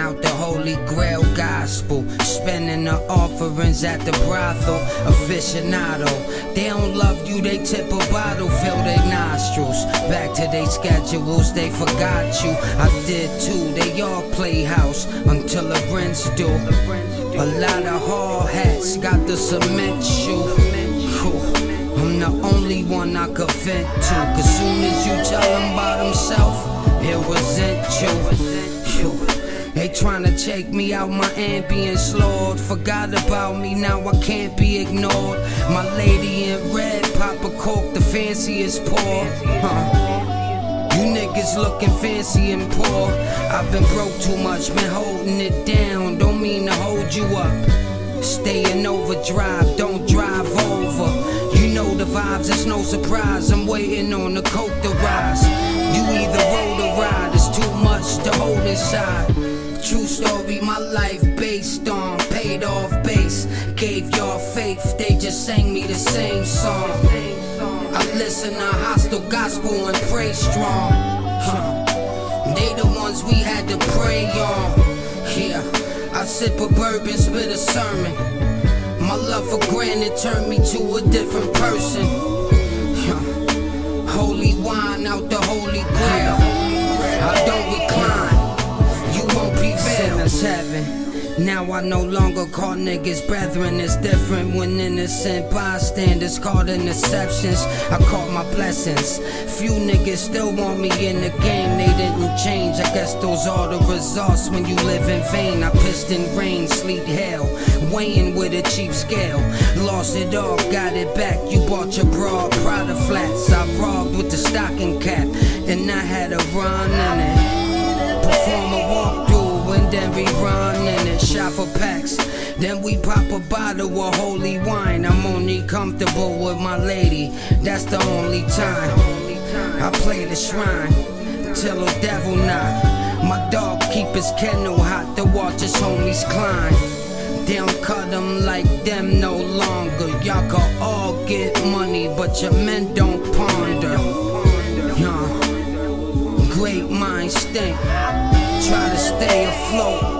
out the Holy Grail gospel. Spending the offerings at the brothel. Aficionado. They don't love you, they tip a bottle, fill their nostrils. Back to their schedules, they forgot you. I did too, they all play house until the rents due. A lot of hard hats got the cement shoe. Whew. I'm the only one I could vent to. Cause soon as you tell him about himself, he'll resent you. Phew. They tryna take me out my ambience, Lord. Forgot about me, now I can't be ignored. My lady in red, pop a cork, the fanciest pour. Huh. You niggas looking fancy and poor. I've been broke too much, been holding it down. Don't mean to hold you up. Stay in overdrive, don't drive over. You know the vibes, it's no surprise. I'm waiting on the coke to rise. You either roll or ride, it's too much to hold inside. True story, my life based on paid off base. Gave y'all faith, they just sang me the same song. I listen to hostile gospel and pray strong. Huh. They the ones we had to pray on. Yeah, I sip a bourbon, spit a sermon. My love for granted turned me to a different person. Huh. Holy wine out the holy grail. I don't recline. Heaven. Now I no longer call niggas brethren. It's different when innocent bystanders caught in exceptions. I caught my blessings. Few niggas still want me in the game. They didn't change. I guess those are the results when you live in vain. I pissed in rain, sleet, hail. Weighing with a cheap scale. Lost it all, got it back. You bought your broad Prada flats. I robbed with the stocking cap. And I had a run rerun in. Shop for packs. Then we pop a bottle of holy wine. I'm only comfortable with my lady. That's the only time. I play the shrine till the devil knock. My dog keep his kennel hot to watch his homies climb. They don't cut them like them no longer. Y'all can all get money, but your men don't ponder. Yeah. Great minds think. Try to stay afloat,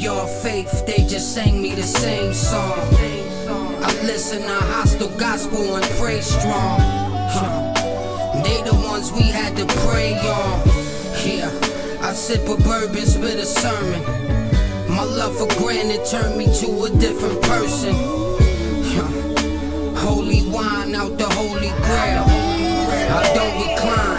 your faith, they just sang me the same song. I listen to hostile gospel and pray strong. Huh. They the ones we had to pray on. Yeah, I sip a bourbon, spit a sermon. My love for granted turned me to a different person. Huh. Holy wine out the holy grail. I don't recline.